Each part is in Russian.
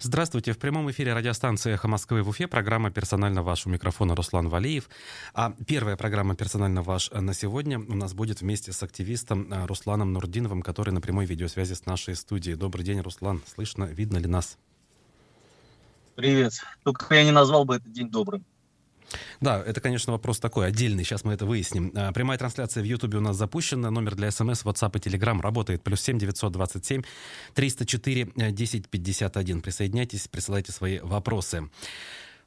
Здравствуйте. В прямом эфире радиостанции «Эхо Москвы» в Уфе. Программа «Персонально ваш» у микрофона Руслан Валиев. А первая программа «Персонально ваш» на сегодня у нас будет вместе с активистом э, Русланом Нурдиновым, который на прямой видеосвязи с нашей студией. Добрый день, Руслан. Слышно, видно ли нас? Привет. Только я не назвал бы этот день добрым. Да, это, конечно, вопрос такой, отдельный, сейчас мы это выясним. А, прямая трансляция в Ютубе у нас запущена, номер для смс, WhatsApp и Telegram работает, плюс 7 927 304 1051. Присоединяйтесь, присылайте свои вопросы.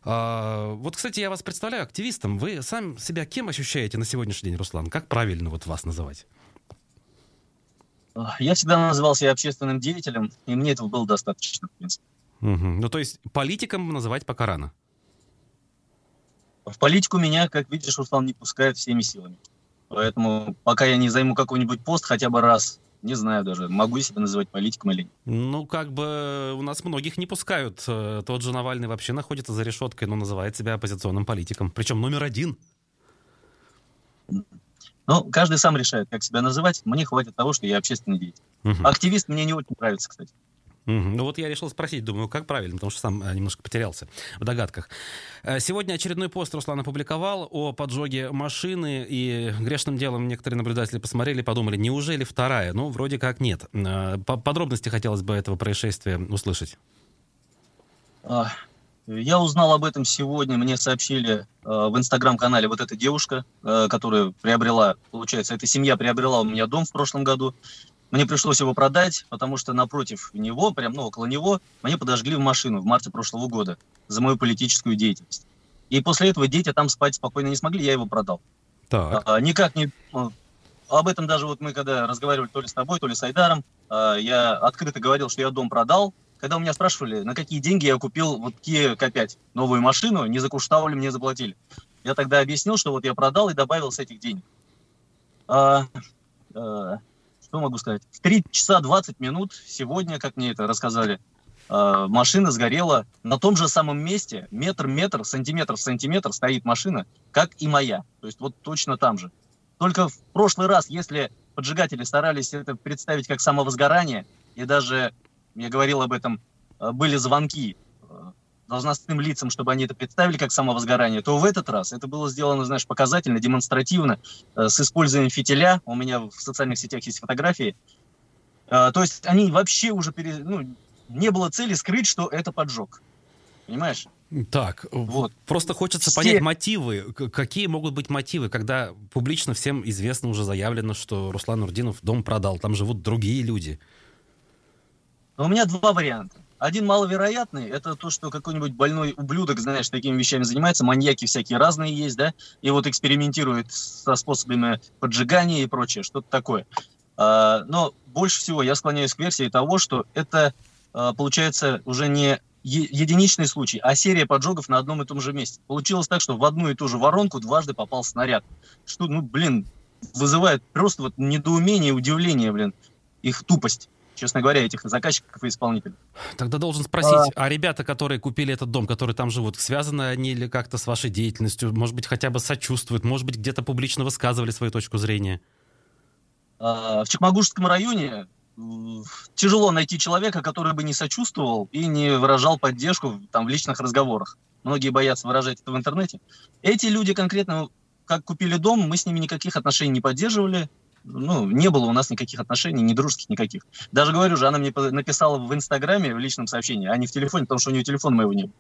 А, вот, кстати, я вас представляю активистом. Вы сам себя кем ощущаете на сегодняшний день, Руслан? Как правильно вот вас называть? Я всегда называл себя общественным деятелем, и мне этого было достаточно, в принципе. Угу. Ну, то есть политиком называть пока рано? В политику меня, как видишь, Руслан не пускает всеми силами. Поэтому пока я не займу какой-нибудь пост хотя бы раз, не знаю даже, могу я себя называть политиком или нет. Ну, как бы у нас многих не пускают. Э, тот же Навальный вообще находится за решеткой, но называет себя оппозиционным политиком. Причем номер один. Ну, каждый сам решает, как себя называть. Мне хватит того, что я общественный деятель. Угу. Активист мне не очень нравится, кстати. Ну вот я решил спросить, думаю, как правильно, потому что сам э, немножко потерялся в догадках. Э, сегодня очередной пост Руслан опубликовал о поджоге машины, и грешным делом некоторые наблюдатели посмотрели и подумали, неужели вторая? Ну, вроде как нет. Э, подробности хотелось бы этого происшествия услышать. А, я узнал об этом сегодня, мне сообщили в инстаграм-канале вот эта девушка, которая приобрела, получается, эта семья приобрела у меня дом в прошлом году, мне пришлось его продать, потому что напротив него, прям ну, около него, мне подожгли в машину в марте прошлого года за мою политическую деятельность. И после этого дети там спать спокойно не смогли, я его продал. Так. А, никак не... Ну, об этом даже вот мы когда разговаривали то ли с тобой, то ли с Айдаром, а, я открыто говорил, что я дом продал. Когда у меня спрашивали, на какие деньги я купил вот Kia K5, новую машину, не за куштаули мне заплатили. Я тогда объяснил, что вот я продал и добавил с этих денег. А, а, что могу сказать? В 3 часа 20 минут сегодня, как мне это рассказали, э, машина сгорела на том же самом месте, метр-метр, сантиметр-сантиметр стоит машина, как и моя. То есть вот точно там же. Только в прошлый раз, если поджигатели старались это представить как самовозгорание, и даже, я говорил об этом, э, были звонки должностным лицам, чтобы они это представили как самовозгорание, то в этот раз это было сделано, знаешь, показательно, демонстративно, э, с использованием фитиля. У меня в социальных сетях есть фотографии. Э, то есть они вообще уже, пере... ну, не было цели скрыть, что это поджог. Понимаешь? Так, вот. просто хочется Все... понять мотивы. Какие могут быть мотивы, когда публично всем известно, уже заявлено, что Руслан Нурдинов дом продал, там живут другие люди? У меня два варианта. Один маловероятный, это то, что какой-нибудь больной ублюдок, знаешь, такими вещами занимается, маньяки всякие разные есть, да, и вот экспериментирует со способами поджигания и прочее, что-то такое. А, но больше всего я склоняюсь к версии того, что это, а, получается, уже не единичный случай, а серия поджогов на одном и том же месте. Получилось так, что в одну и ту же воронку дважды попал снаряд. Что, ну, блин, вызывает просто вот недоумение, удивление, блин, их тупость честно говоря, этих заказчиков и исполнителей. Тогда должен спросить, а... а ребята, которые купили этот дом, которые там живут, связаны они или как-то с вашей деятельностью? Может быть, хотя бы сочувствуют? Может быть, где-то публично высказывали свою точку зрения? А, в Чекмагушском районе тяжело найти человека, который бы не сочувствовал и не выражал поддержку там, в личных разговорах. Многие боятся выражать это в интернете. Эти люди конкретно, как купили дом, мы с ними никаких отношений не поддерживали ну, не было у нас никаких отношений, ни дружеских никаких. Даже говорю же, она мне написала в Инстаграме, в личном сообщении, а не в телефоне, потому что у нее телефона моего не было.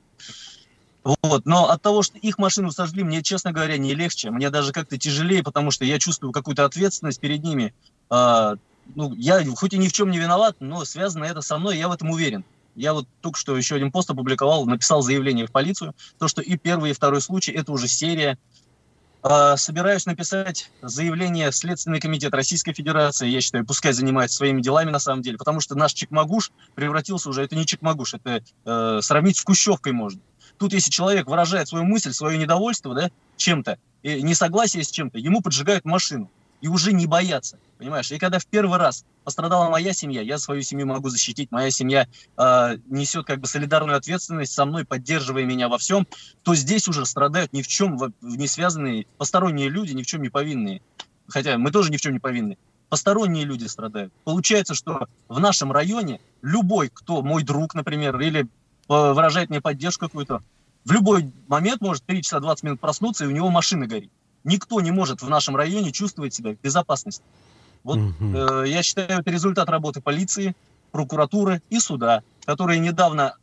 Вот. Но от того, что их машину сожгли, мне, честно говоря, не легче. Мне даже как-то тяжелее, потому что я чувствую какую-то ответственность перед ними. А, ну, я хоть и ни в чем не виноват, но связано это со мной, я в этом уверен. Я вот только что еще один пост опубликовал, написал заявление в полицию, то, что и первый, и второй случай, это уже серия собираюсь написать заявление в Следственный комитет Российской Федерации. Я считаю, пускай занимается своими делами на самом деле, потому что наш Чекмагуш превратился уже, это не Чекмагуш, это э, сравнить с Кущевкой можно. Тут, если человек выражает свою мысль, свое недовольство да, чем-то, несогласие с чем-то, ему поджигают машину и уже не боятся, понимаешь? И когда в первый раз пострадала моя семья, я свою семью могу защитить, моя семья э, несет как бы солидарную ответственность со мной, поддерживая меня во всем, то здесь уже страдают ни в чем не связанные посторонние люди, ни в чем не повинные. Хотя мы тоже ни в чем не повинны. Посторонние люди страдают. Получается, что в нашем районе любой, кто мой друг, например, или выражает мне поддержку какую-то. В любой момент может 3 часа 20 минут проснуться, и у него машина горит. Никто не может в нашем районе чувствовать себя в безопасности. Вот угу. э, я считаю, это результат работы полиции, прокуратуры и суда, которые недавно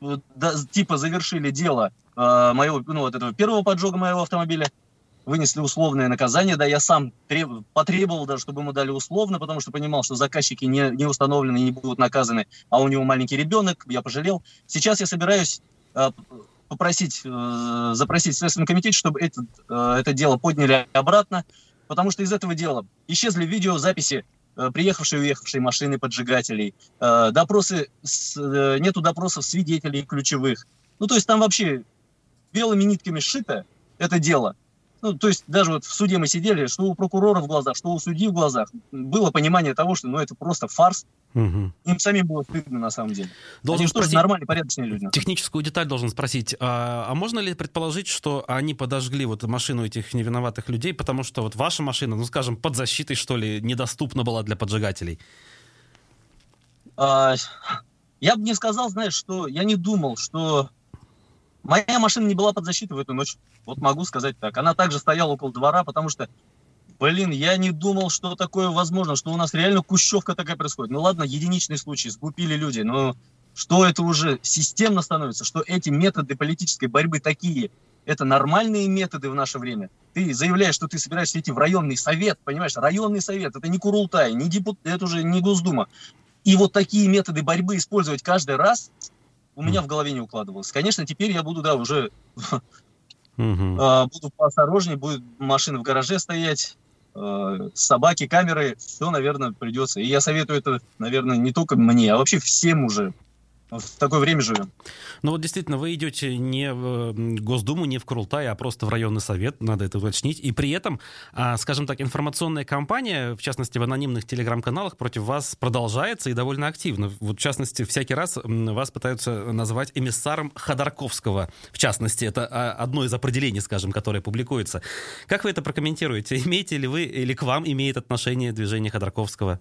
э, да, типа завершили дело э, моего, ну, вот этого первого поджога моего автомобиля, вынесли условное наказание, да, я сам треб, потребовал даже, чтобы ему дали условно, потому что понимал, что заказчики не, не установлены, не будут наказаны, а у него маленький ребенок, я пожалел. Сейчас я собираюсь э, попросить, э, запросить Следственный комитет, чтобы это, э, это дело подняли обратно, потому что из этого дела исчезли видеозаписи э, приехавшие и уехавшие машины поджигателей, допросы, нету допросов свидетелей ключевых. Ну, то есть там вообще белыми нитками сшито это дело. Ну, то есть даже вот в суде мы сидели, что у прокурора в глазах, что у судьи в глазах, было понимание того, что ну, это просто фарс. Угу. Им самим было стыдно на самом деле. Должен они спросить, нормальные, порядочные люди. Техническую деталь должен спросить. А, а можно ли предположить, что они подожгли вот машину этих невиноватых людей, потому что вот ваша машина, ну скажем, под защитой, что ли, недоступна была для поджигателей? А, я бы не сказал, знаешь, что я не думал, что Моя машина не была под защитой в эту ночь. Вот могу сказать так. Она также стояла около двора, потому что, блин, я не думал, что такое возможно, что у нас реально кущевка такая происходит. Ну ладно, единичный случай, сгубили люди, но что это уже системно становится, что эти методы политической борьбы такие, это нормальные методы в наше время. Ты заявляешь, что ты собираешься идти в районный совет, понимаешь, районный совет, это не Курултай, не депут, это уже не Госдума. И вот такие методы борьбы использовать каждый раз, у меня в голове не укладывалось. Конечно, теперь я буду, да, уже а, буду поосторожнее, будет машина в гараже стоять, а, собаки, камеры, все, наверное, придется. И я советую это, наверное, не только мне, а вообще всем уже в такое время живем. Ну вот действительно, вы идете не в Госдуму, не в Курултай, а просто в районный совет, надо это уточнить. И при этом, а, скажем так, информационная кампания, в частности, в анонимных телеграм-каналах против вас продолжается и довольно активно. Вот, в частности, всякий раз вас пытаются назвать эмиссаром Ходорковского. В частности, это а, одно из определений, скажем, которое публикуется. Как вы это прокомментируете? Имеете ли вы или к вам имеет отношение движение Ходорковского?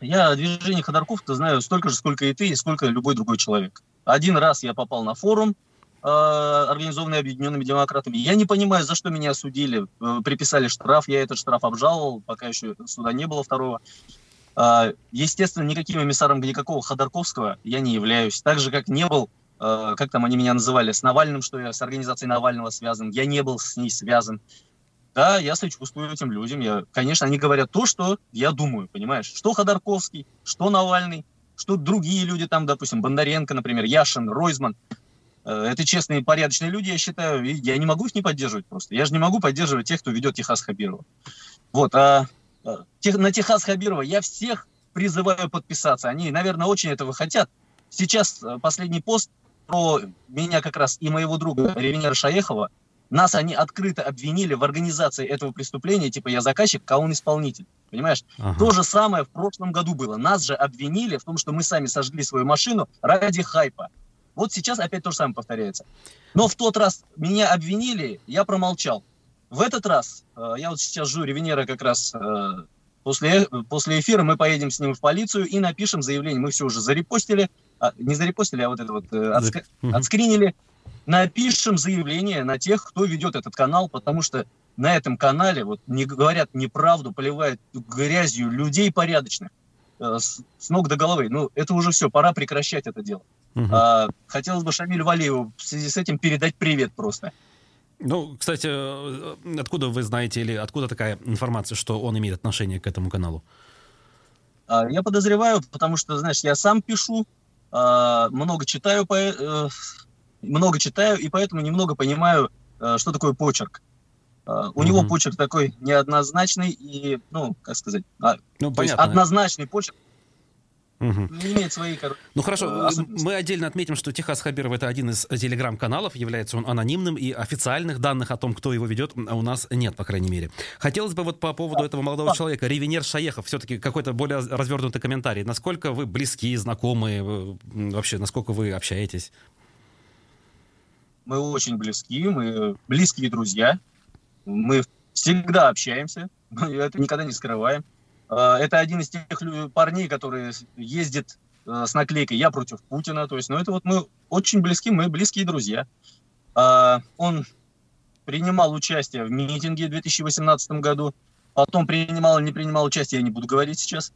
Я движение Ходорков-то знаю столько же, сколько и ты, и сколько любой другой человек. Один раз я попал на форум, э, организованный Объединенными Демократами. Я не понимаю, за что меня осудили. Э, приписали штраф, я этот штраф обжаловал, пока еще суда не было второго. Э, естественно, никаким эмиссаром никакого Ходорковского я не являюсь. Так же, как не был, как там они меня называли, с Навальным, что я с организацией Навального связан. Я не был с ней связан. Да, я сочувствую этим людям. Я, конечно, они говорят то, что я думаю, понимаешь? Что Ходорковский, что Навальный, что другие люди там, допустим, Бондаренко, например, Яшин, Ройзман. Э, это честные, порядочные люди, я считаю. И я не могу их не поддерживать просто. Я же не могу поддерживать тех, кто ведет Техас Хабирова. Вот, а, а на Техас Хабирова я всех призываю подписаться. Они, наверное, очень этого хотят. Сейчас э, последний пост про меня как раз и моего друга Ревенера Шаехова – нас они открыто обвинили в организации этого преступления, типа я заказчик, а он исполнитель. Понимаешь? Ага. То же самое в прошлом году было. Нас же обвинили в том, что мы сами сожгли свою машину ради хайпа. Вот сейчас опять то же самое повторяется. Но в тот раз меня обвинили, я промолчал. В этот раз, э, я вот сейчас жду Ревенера как раз э, после, после эфира, мы поедем с ним в полицию и напишем заявление. Мы все уже зарепостили, а, не зарепостили, а вот это вот э, отск... отскринили напишем заявление на тех, кто ведет этот канал, потому что на этом канале вот не говорят неправду, поливают грязью людей порядочных э, с, с ног до головы. Ну, это уже все, пора прекращать это дело. Угу. А, хотелось бы Шамилю Валиеву в связи с этим передать привет просто. Ну, кстати, э, откуда вы знаете или откуда такая информация, что он имеет отношение к этому каналу? А, я подозреваю, потому что, знаешь, я сам пишу, а, много читаю по, э, много читаю, и поэтому немного понимаю, э, что такое почерк. Uh, у mm-hmm. него почерк такой неоднозначный и, ну, как сказать, а, ну, есть однозначный почерк Угу. Имеет своей Ну хорошо, э, мы отдельно отметим, что Техас Хабиров это один из телеграм-каналов, является он анонимным, и официальных данных о том, кто его ведет, у нас нет, по крайней мере. Хотелось бы вот по поводу этого молодого человека, Ревенер Шаехов, все-таки какой-то более развернутый комментарий. Насколько вы близки, знакомы, вообще, насколько вы общаетесь? Мы очень близки, мы близкие друзья, мы всегда общаемся, мы это никогда не скрываем. А, это один из тех парней, который ездит э, с наклейкой «Я против Путина». То есть, ну, это вот мы очень близки, мы близкие друзья. Э, он принимал участие в митинге в 2018 году, потом принимал не принимал участие, я не буду говорить сейчас.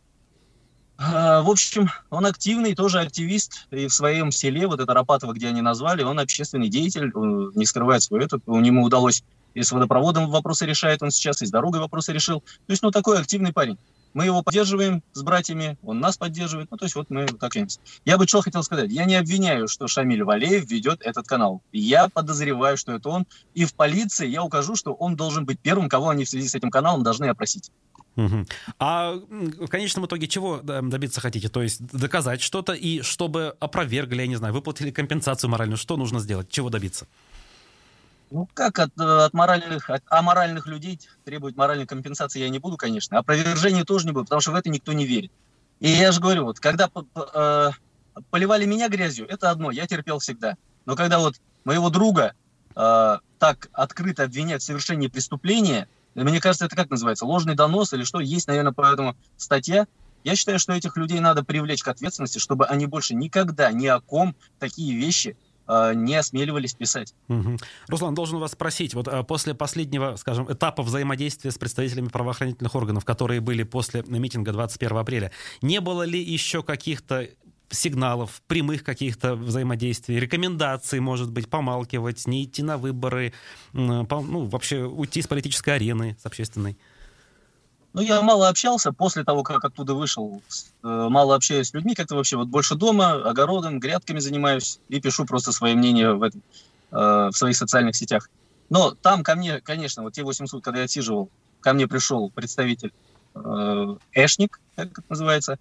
Э, в общем, он активный, тоже активист, и в своем селе, вот это Рапатово, где они назвали, он общественный деятель, он не скрывает свой этот, у него удалось и с водопроводом вопросы решает он сейчас, и с дорогой вопросы решил. То есть, ну, такой активный парень. Мы его поддерживаем с братьями, он нас поддерживает. Ну, то есть вот мы так женимся. Я бы что хотел сказать. Я не обвиняю, что Шамиль Валеев ведет этот канал. Я подозреваю, что это он. И в полиции я укажу, что он должен быть первым, кого они в связи с этим каналом должны опросить. А в конечном итоге чего добиться хотите? То есть доказать что-то и чтобы опровергли, я не знаю, выплатили компенсацию моральную, что нужно сделать, чего добиться? Ну, как от, э, от моральных, от аморальных людей требовать моральной компенсации я не буду, конечно. Опровержения тоже не буду, потому что в это никто не верит. И я же говорю, вот, когда э, поливали меня грязью, это одно, я терпел всегда. Но когда вот моего друга э, так открыто обвинять в совершении преступления, мне кажется, это как называется, ложный донос или что, есть, наверное, поэтому статья. Я считаю, что этих людей надо привлечь к ответственности, чтобы они больше никогда ни о ком такие вещи Э, не осмеливались писать. Угу. Руслан, должен вас спросить, вот э, после последнего, скажем, этапа взаимодействия с представителями правоохранительных органов, которые были после митинга 21 апреля, не было ли еще каких-то сигналов, прямых каких-то взаимодействий, рекомендаций, может быть, помалкивать, не идти на выборы, ну, вообще уйти с политической арены, с общественной? Ну, я мало общался после того, как оттуда вышел. Э, мало общаюсь с людьми, как-то вообще вот больше дома, огородом, грядками занимаюсь и пишу просто свое мнение в, этом, э, в своих социальных сетях. Но там ко мне, конечно, вот те 8 суток, когда я отсиживал, ко мне пришел представитель э, Эшник, как это называется.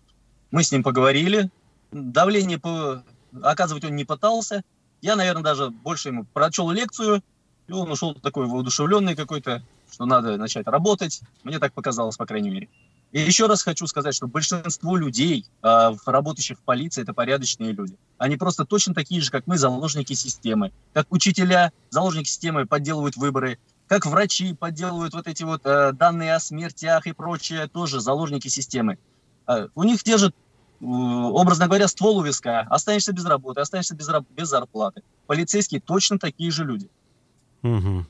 Мы с ним поговорили. Давление по... оказывать он не пытался. Я, наверное, даже больше ему прочел лекцию, и он ушел такой воодушевленный какой-то, что надо начать работать. Мне так показалось, по крайней мере. И еще раз хочу сказать, что большинство людей, э, работающих в полиции, это порядочные люди. Они просто точно такие же, как мы, заложники системы. Как учителя, заложники системы подделывают выборы. Как врачи подделывают вот эти вот э, данные о смертях и прочее, тоже заложники системы. Э, у них держат, э, образно говоря, ствол у виска. Останешься без работы, останешься без, без зарплаты. Полицейские точно такие же люди. Угу.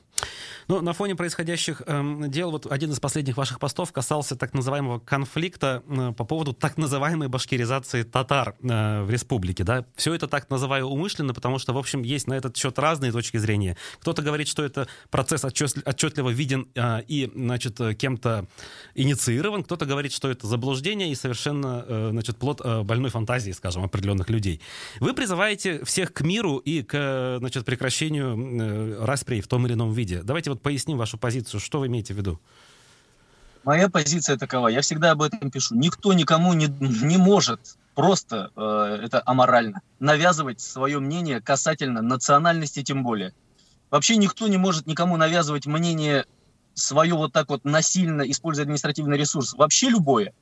Ну, на фоне происходящих э, дел, вот один из последних ваших постов касался так называемого конфликта э, по поводу так называемой башкиризации татар э, в республике, да. Все это так называю умышленно, потому что, в общем, есть на этот счет разные точки зрения. Кто-то говорит, что это процесс отчетливо виден э, и, значит, кем-то инициирован, кто-то говорит, что это заблуждение и совершенно, э, значит, плод э, больной фантазии, скажем, определенных людей. Вы призываете всех к миру и к, значит, прекращению э, распри в том или ином виде. Давайте вот поясним вашу позицию. Что вы имеете в виду? Моя позиция такова. Я всегда об этом пишу. Никто никому не, не может просто, э, это аморально, навязывать свое мнение касательно национальности тем более. Вообще никто не может никому навязывать мнение свое вот так вот насильно, используя административный ресурс. Вообще любое.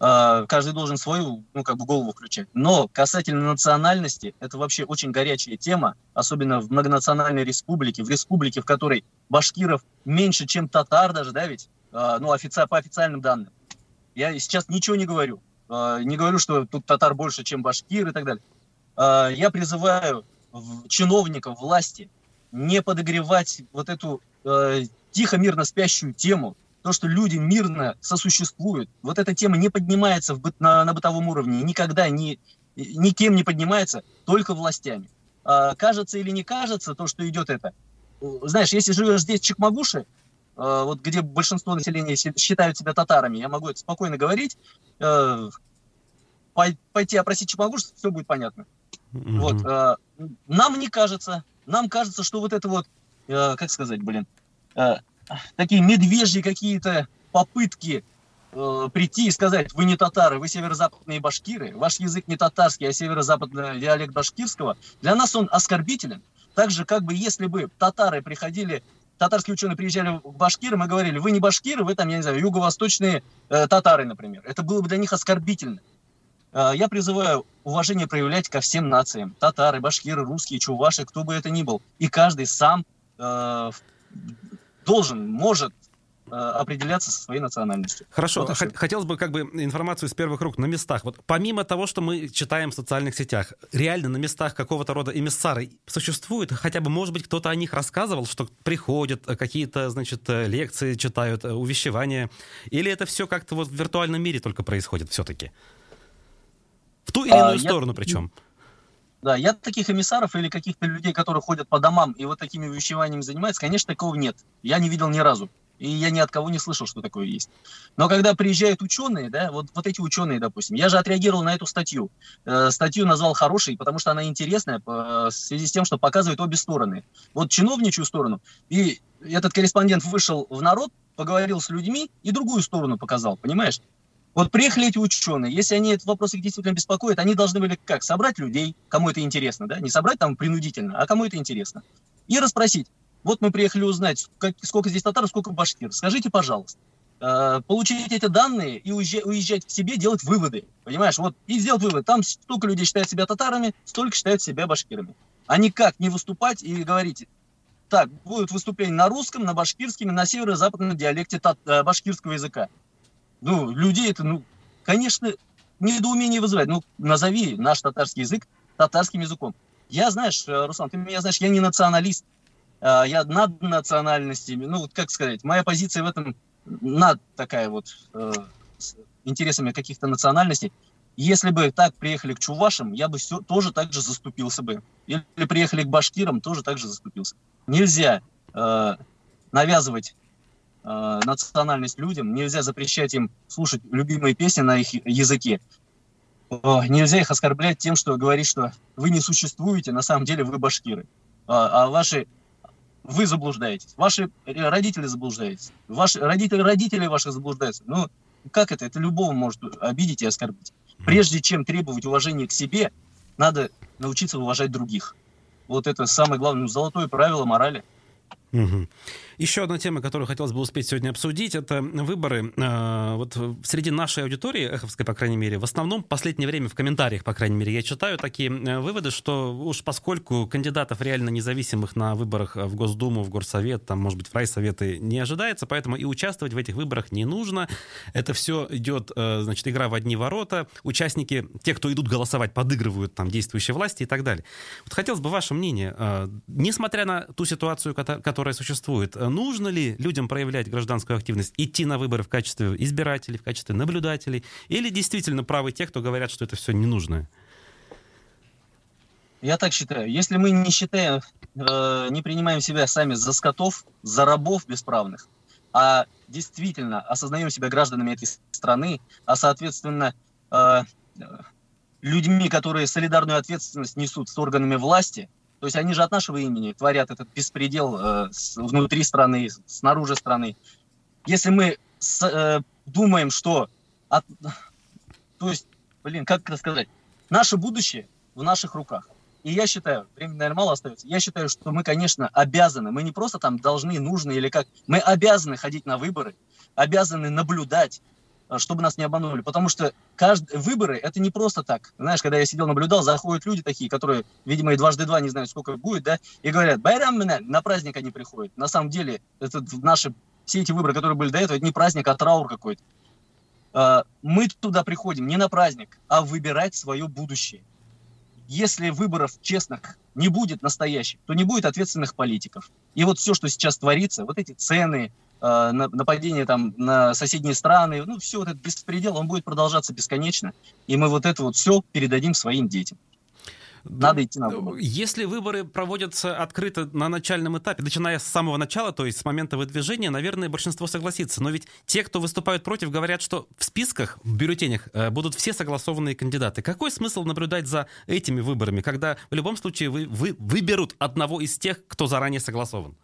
А, каждый должен свою, ну, как бы голову включать. Но касательно национальности, это вообще очень горячая тема, особенно в многонациональной республике, в республике, в которой башкиров меньше, чем татар даже, да, ведь, а, ну, офици... по официальным данным. Я сейчас ничего не говорю. А, не говорю, что тут татар больше, чем башкир и так далее. Я призываю чиновников власти не подогревать вот эту тихо, мирно спящую тему, то, что люди мирно сосуществуют, вот эта тема не поднимается в, на, на бытовом уровне, никогда ни, никем не поднимается, только властями. А, кажется или не кажется то, что идет это? Знаешь, если живешь здесь, в Чекмагуше, а, вот где большинство населения считают себя татарами, я могу это спокойно говорить, а, пойти опросить Чекмагуш, все будет понятно. Mm-hmm. Вот, а, нам не кажется, нам кажется, что вот это вот, а, как сказать, блин, такие медвежьи какие-то попытки э, прийти и сказать, вы не татары, вы северо-западные башкиры, ваш язык не татарский, а северо-западный диалект башкирского, для нас он оскорбителен. Так же, как бы если бы татары приходили, татарские ученые приезжали в Башкиры, мы говорили, вы не башкиры, вы там, я не знаю, юго-восточные э, татары, например. Это было бы для них оскорбительно. Э, я призываю уважение проявлять ко всем нациям. Татары, башкиры, русские, чуваши, кто бы это ни был. И каждый сам э, должен, может э, определяться со своей национальностью. Хорошо, вот хотелось бы как бы информацию из первых рук на местах. Вот помимо того, что мы читаем в социальных сетях, реально на местах какого-то рода эмиссары существуют? Хотя бы, может быть, кто-то о них рассказывал, что приходят э, какие-то, значит, э, лекции читают, увещевания? Или это все как-то вот в виртуальном мире только происходит все-таки? В ту или иную а, сторону я... причем? Да, я таких эмиссаров или каких-то людей, которые ходят по домам и вот такими увещеваниями занимаются, конечно, такого нет. Я не видел ни разу. И я ни от кого не слышал, что такое есть. Но когда приезжают ученые, да, вот, вот эти ученые, допустим, я же отреагировал на эту статью. Э, статью назвал хорошей, потому что она интересная по, в связи с тем, что показывает обе стороны. Вот чиновничью сторону. И этот корреспондент вышел в народ, поговорил с людьми и другую сторону показал, понимаешь? Вот приехали эти ученые, если они этот вопрос их действительно беспокоят, они должны были как? Собрать людей, кому это интересно, да? Не собрать там принудительно, а кому это интересно. И расспросить. Вот мы приехали узнать, как, сколько здесь татар, сколько башкир. Скажите, пожалуйста. Э, получить эти данные и уезжать, уезжать к себе, делать выводы. Понимаешь? Вот и сделать вывод. Там столько людей считают себя татарами, столько считают себя башкирами. А никак не выступать и говорить, так, будет выступление на русском, на башкирском, на северо-западном диалекте тат, э, башкирского языка ну, людей это, ну, конечно, недоумение вызывает. Ну, назови наш татарский язык татарским языком. Я, знаешь, э, Руслан, ты меня знаешь, я не националист, а, я над национальностями, ну, вот как сказать, моя позиция в этом над такая вот, э, с интересами каких-то национальностей. Если бы так приехали к чувашам, я бы все, тоже так же заступился бы. Или приехали к башкирам, тоже так же заступился. Нельзя э, навязывать э, национальность людям, нельзя запрещать им слушать любимые песни на их языке. О, нельзя их оскорблять тем, что говорить, что вы не существуете, на самом деле вы башкиры. А, а ваши вы заблуждаетесь, ваши родители заблуждаются, ваши родители родители ваши заблуждаются. Ну, как это? Это любого может обидеть и оскорбить. Прежде чем требовать уважения к себе, надо научиться уважать других. Вот это самое главное, ну, золотое правило морали. Угу. Еще одна тема, которую хотелось бы успеть сегодня обсудить, это выборы. А, вот среди нашей аудитории, эховской, по крайней мере, в основном в последнее время в комментариях, по крайней мере, я читаю такие э, выводы, что уж поскольку кандидатов реально независимых на выборах в Госдуму, в Горсовет, там, может быть, в райсоветы не ожидается, поэтому и участвовать в этих выборах не нужно. Это все идет, э, значит, игра в одни ворота. Участники, те, кто идут голосовать, подыгрывают там действующей власти и так далее. Вот хотелось бы ваше мнение, э, несмотря на ту ситуацию, которая существует, нужно ли людям проявлять гражданскую активность, идти на выборы в качестве избирателей, в качестве наблюдателей, или действительно правы те, кто говорят, что это все не нужно? Я так считаю. Если мы не считаем, э, не принимаем себя сами за скотов, за рабов бесправных, а действительно осознаем себя гражданами этой страны, а соответственно э, людьми, которые солидарную ответственность несут с органами власти, то есть они же от нашего имени творят этот беспредел э, с, внутри страны, снаружи страны. Если мы с, э, думаем, что... От, то есть, блин, как это сказать? Наше будущее в наших руках. И я считаю, времени, наверное, мало остается, я считаю, что мы, конечно, обязаны, мы не просто там должны, нужны или как, мы обязаны ходить на выборы, обязаны наблюдать, чтобы нас не обманули. Потому что каждые выборы — это не просто так. Знаешь, когда я сидел, наблюдал, заходят люди такие, которые, видимо, и дважды два не знают, сколько будет, да, и говорят, байрам на праздник они приходят. На самом деле, это наши все эти выборы, которые были до этого, это не праздник, а траур какой-то. Э, мы туда приходим не на праздник, а выбирать свое будущее. Если выборов честных не будет настоящих, то не будет ответственных политиков. И вот все, что сейчас творится, вот эти цены, Э, нападение там на соседние страны, ну, все вот этот беспредел, он будет продолжаться бесконечно, и мы вот это вот все передадим своим детям. Надо идти на выборы. Если выборы проводятся открыто на начальном этапе, начиная с самого начала, то есть с момента выдвижения, наверное, большинство согласится. Но ведь те, кто выступают против, говорят, что в списках, в бюллетенях э, будут все согласованные кандидаты. Какой смысл наблюдать за этими выборами, когда в любом случае вы, вы выберут одного из тех, кто заранее согласован?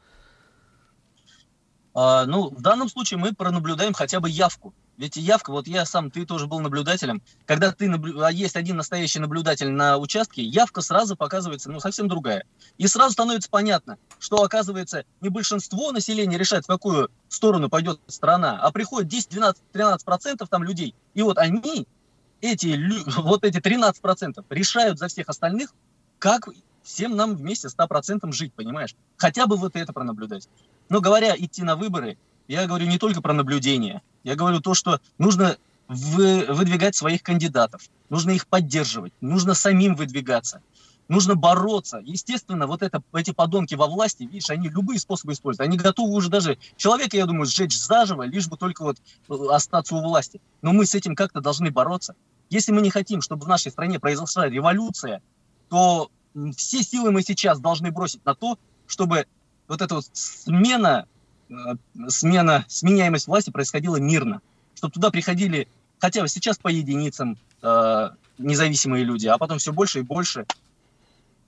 А, ну, в данном случае мы пронаблюдаем хотя бы явку. Ведь явка, вот я сам, ты тоже был наблюдателем, когда ты наблю... а есть один настоящий наблюдатель на участке, явка сразу показывается, ну, совсем другая. И сразу становится понятно, что, оказывается, не большинство населения решает, в какую сторону пойдет страна, а приходит 10, 12, 13 процентов там людей. И вот они, эти, вот эти 13 процентов, решают за всех остальных, как всем нам вместе 100% жить, понимаешь? Хотя бы вот это пронаблюдать. Но говоря идти на выборы, я говорю не только про наблюдение. Я говорю то, что нужно вы, выдвигать своих кандидатов, нужно их поддерживать, нужно самим выдвигаться, нужно бороться. Естественно, вот это, эти подонки во власти, видишь, они любые способы используют. Они готовы уже даже человека, я думаю, сжечь заживо, лишь бы только вот э, остаться у власти. Но мы с этим как-то должны бороться. Если мы не хотим, чтобы в нашей стране произошла революция, то все силы мы сейчас должны бросить на то, чтобы вот эта вот смена, э, смена, сменяемость власти происходила мирно. Чтобы туда приходили хотя бы сейчас по единицам э, независимые люди, а потом все больше и больше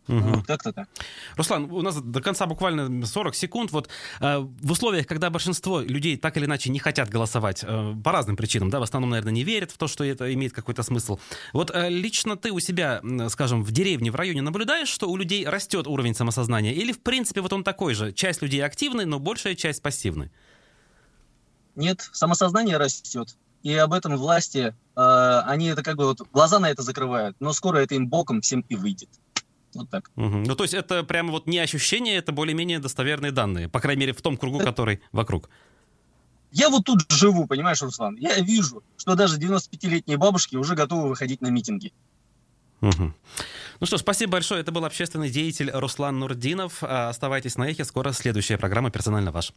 Угу. Вот как-то так. Руслан, у нас до конца буквально 40 секунд. Вот э, в условиях, когда большинство людей так или иначе не хотят голосовать э, по разным причинам, да, в основном, наверное, не верят в то, что это имеет какой-то смысл. Вот э, лично ты у себя, скажем, в деревне, в районе наблюдаешь, что у людей растет уровень самосознания? Или, в принципе, вот он такой же? Часть людей активны, но большая часть пассивны? Нет, самосознание растет. И об этом власти, э, они это как бы вот глаза на это закрывают, но скоро это им боком всем и выйдет. Вот так. Угу. Ну, то есть это прямо вот не ощущение, это более-менее достоверные данные, по крайней мере, в том кругу, который вокруг. Я вот тут живу, понимаешь, Руслан? Я вижу, что даже 95-летние бабушки уже готовы выходить на митинги. Угу. Ну что, спасибо большое. Это был общественный деятель Руслан Нурдинов. А, оставайтесь на эхе. Скоро следующая программа «Персонально ваш».